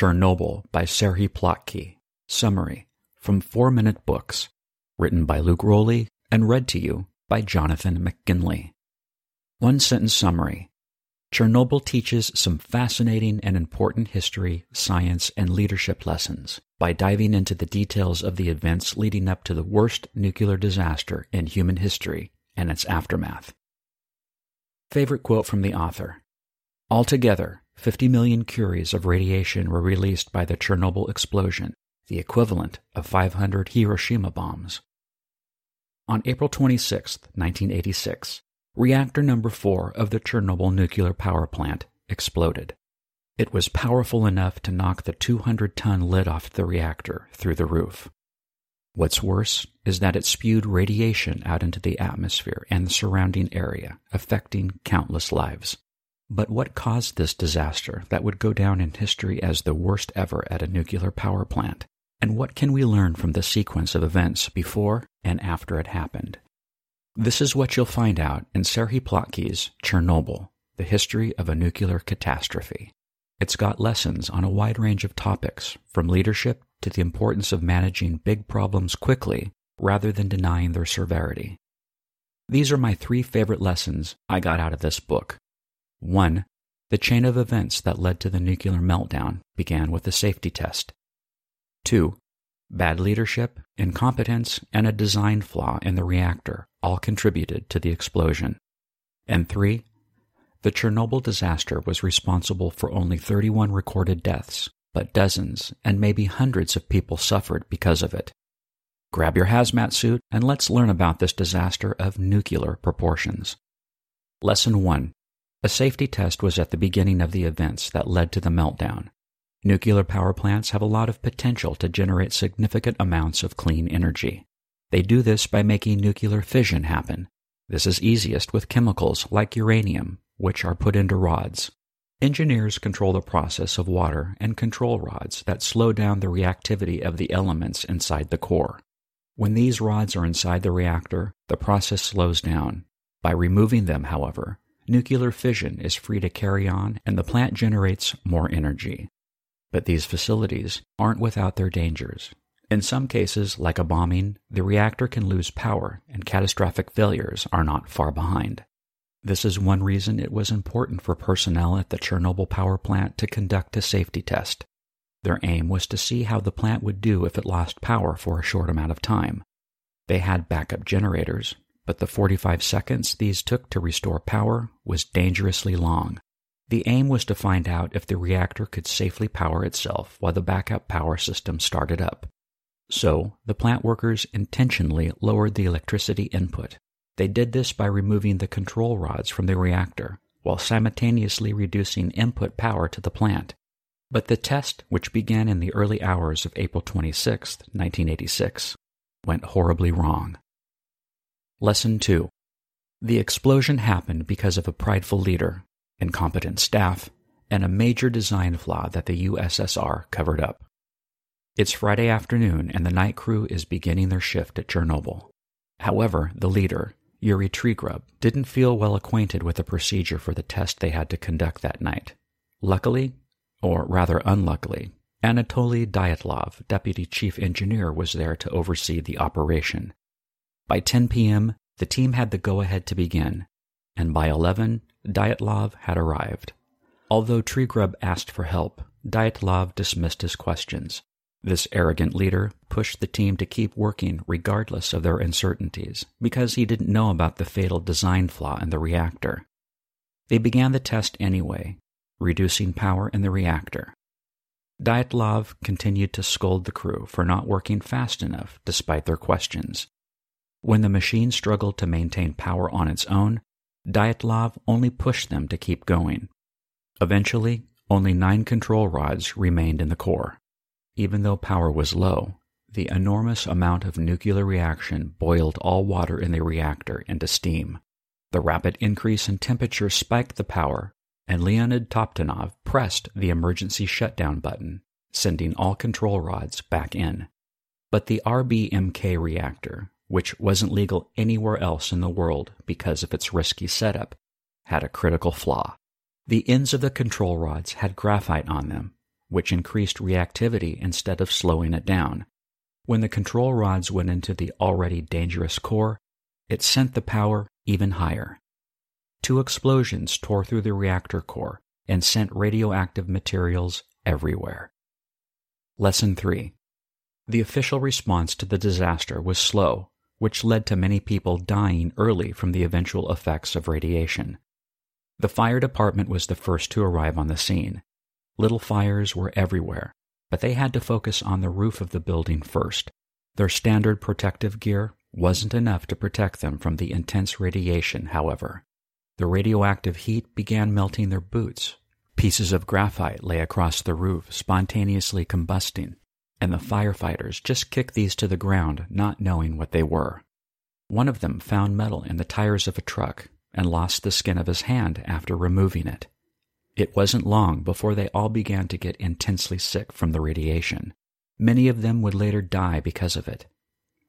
Chernobyl by Serhii Plokhy. Summary from Four Minute Books. Written by Luke Rowley and read to you by Jonathan McGinley. One sentence summary. Chernobyl teaches some fascinating and important history, science, and leadership lessons by diving into the details of the events leading up to the worst nuclear disaster in human history and its aftermath. Favorite quote from the author Altogether, 50 million curies of radiation were released by the Chernobyl explosion, the equivalent of 500 Hiroshima bombs. On April 26, 1986, reactor number 4 of the Chernobyl nuclear power plant exploded. It was powerful enough to knock the 200 ton lid off the reactor through the roof. What's worse is that it spewed radiation out into the atmosphere and the surrounding area, affecting countless lives. But what caused this disaster that would go down in history as the worst ever at a nuclear power plant? And what can we learn from the sequence of events before and after it happened? This is what you'll find out in Serhii Plokhy's Chernobyl, the history of a nuclear catastrophe. It's got lessons on a wide range of topics, from leadership to the importance of managing big problems quickly rather than denying their severity. These are my three favorite lessons I got out of this book. 1. The chain of events that led to the nuclear meltdown began with a safety test. 2. Bad leadership, incompetence, and a design flaw in the reactor all contributed to the explosion. And 3. The Chernobyl disaster was responsible for only 31 recorded deaths, but dozens and maybe hundreds of people suffered because of it. Grab your hazmat suit and let's learn about this disaster of nuclear proportions. Lesson 1. A safety test was at the beginning of the events that led to the meltdown. Nuclear power plants have a lot of potential to generate significant amounts of clean energy. They do this by making nuclear fission happen. This is easiest with chemicals like uranium, which are put into rods. Engineers control the process of water and control rods that slow down the reactivity of the elements inside the core. When these rods are inside the reactor, the process slows down. By removing them, however, nuclear fission is free to carry on and the plant generates more energy. But these facilities aren't without their dangers. In some cases, like a bombing, the reactor can lose power and catastrophic failures are not far behind. This is one reason it was important for personnel at the Chernobyl power plant to conduct a safety test. Their aim was to see how the plant would do if it lost power for a short amount of time. They had backup generators, but the 45 seconds these took to restore power was dangerously long. The aim was to find out if the reactor could safely power itself while the backup power system started up. So, the plant workers intentionally lowered the electricity input they did this by removing the control rods from the reactor while simultaneously reducing input power to the plant. But the test, which began in the early hours of April 26, 1986, went horribly wrong. Lesson 2 The explosion happened because of a prideful leader, incompetent staff, and a major design flaw that the USSR covered up. It's Friday afternoon and the night crew is beginning their shift at Chernobyl. However, the leader, Yuri Tregub didn't feel well acquainted with the procedure for the test they had to conduct that night. Luckily, or rather unluckily, Anatoly Dyatlov, deputy chief engineer, was there to oversee the operation. By 10 p.m., the team had the go ahead to begin, and by 11, Dyatlov had arrived. Although Tregub asked for help, Dyatlov dismissed his questions. This arrogant leader pushed the team to keep working regardless of their uncertainties because he didn't know about the fatal design flaw in the reactor. They began the test anyway, reducing power in the reactor. Dyatlov continued to scold the crew for not working fast enough despite their questions. When the machine struggled to maintain power on its own, Dyatlov only pushed them to keep going. Eventually, only nine control rods remained in the core. Even though power was low, the enormous amount of nuclear reaction boiled all water in the reactor into steam. The rapid increase in temperature spiked the power, and Leonid Toptunov pressed the emergency shutdown button, sending all control rods back in. But the RBMK reactor, which wasn't legal anywhere else in the world because of its risky setup, had a critical flaw. The ends of the control rods had graphite on them, which increased reactivity instead of slowing it down. When the control rods went into the already dangerous core, it sent the power even higher. Two explosions tore through the reactor core and sent radioactive materials everywhere. Lesson 3 The official response to the disaster was slow, which led to many people dying early from the eventual effects of radiation. The fire department was the first to arrive on the scene. Little fires were everywhere, but they had to focus on the roof of the building first. Their standard protective gear wasn't enough to protect them from the intense radiation, however. The radioactive heat began melting their boots. Pieces of graphite lay across the roof, spontaneously combusting, and the firefighters just kicked these to the ground, not knowing what they were. One of them found metal in the tires of a truck and lost the skin of his hand after removing it. It wasn't long before they all began to get intensely sick from the radiation. Many of them would later die because of it.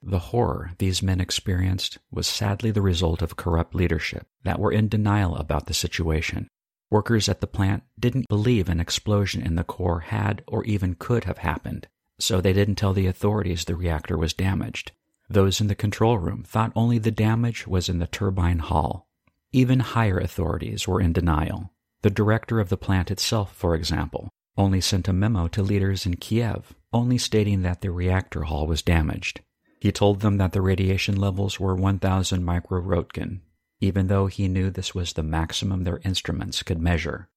The horror these men experienced was sadly the result of corrupt leadership that were in denial about the situation. Workers at the plant didn't believe an explosion in the core had or even could have happened, so they didn't tell the authorities the reactor was damaged. Those in the control room thought only the damage was in the turbine hull. Even higher authorities were in denial, the director of the plant itself, for example, only sent a memo to leaders in Kiev, only stating that the reactor hall was damaged. He told them that the radiation levels were 1000 microröntgen, even though he knew this was the maximum their instruments could measure.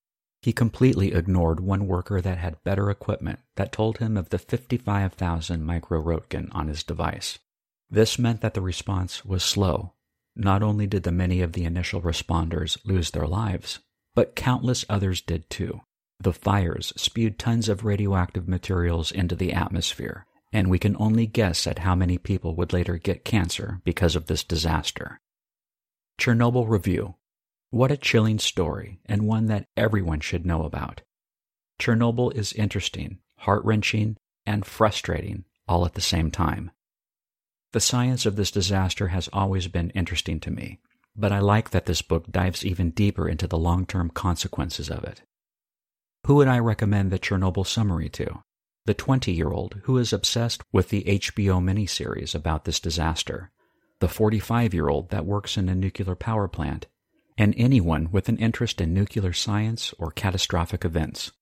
He completely ignored one worker that had better equipment that told him of the 55,000 microröntgen on his device. This meant that the response was slow. Not only did the many of the initial responders lose their lives, but countless others did too. The fires spewed tons of radioactive materials into the atmosphere, and we can only guess at how many people would later get cancer because of this disaster. Chernobyl Review What a chilling story, and one that everyone should know about. Chernobyl is interesting, heart wrenching, and frustrating all at the same time. The science of this disaster has always been interesting to me, but I like that this book dives even deeper into the long term consequences of it. Who would I recommend the Chernobyl summary to? The 20 year old who is obsessed with the HBO miniseries about this disaster, the 45 year old that works in a nuclear power plant, and anyone with an interest in nuclear science or catastrophic events.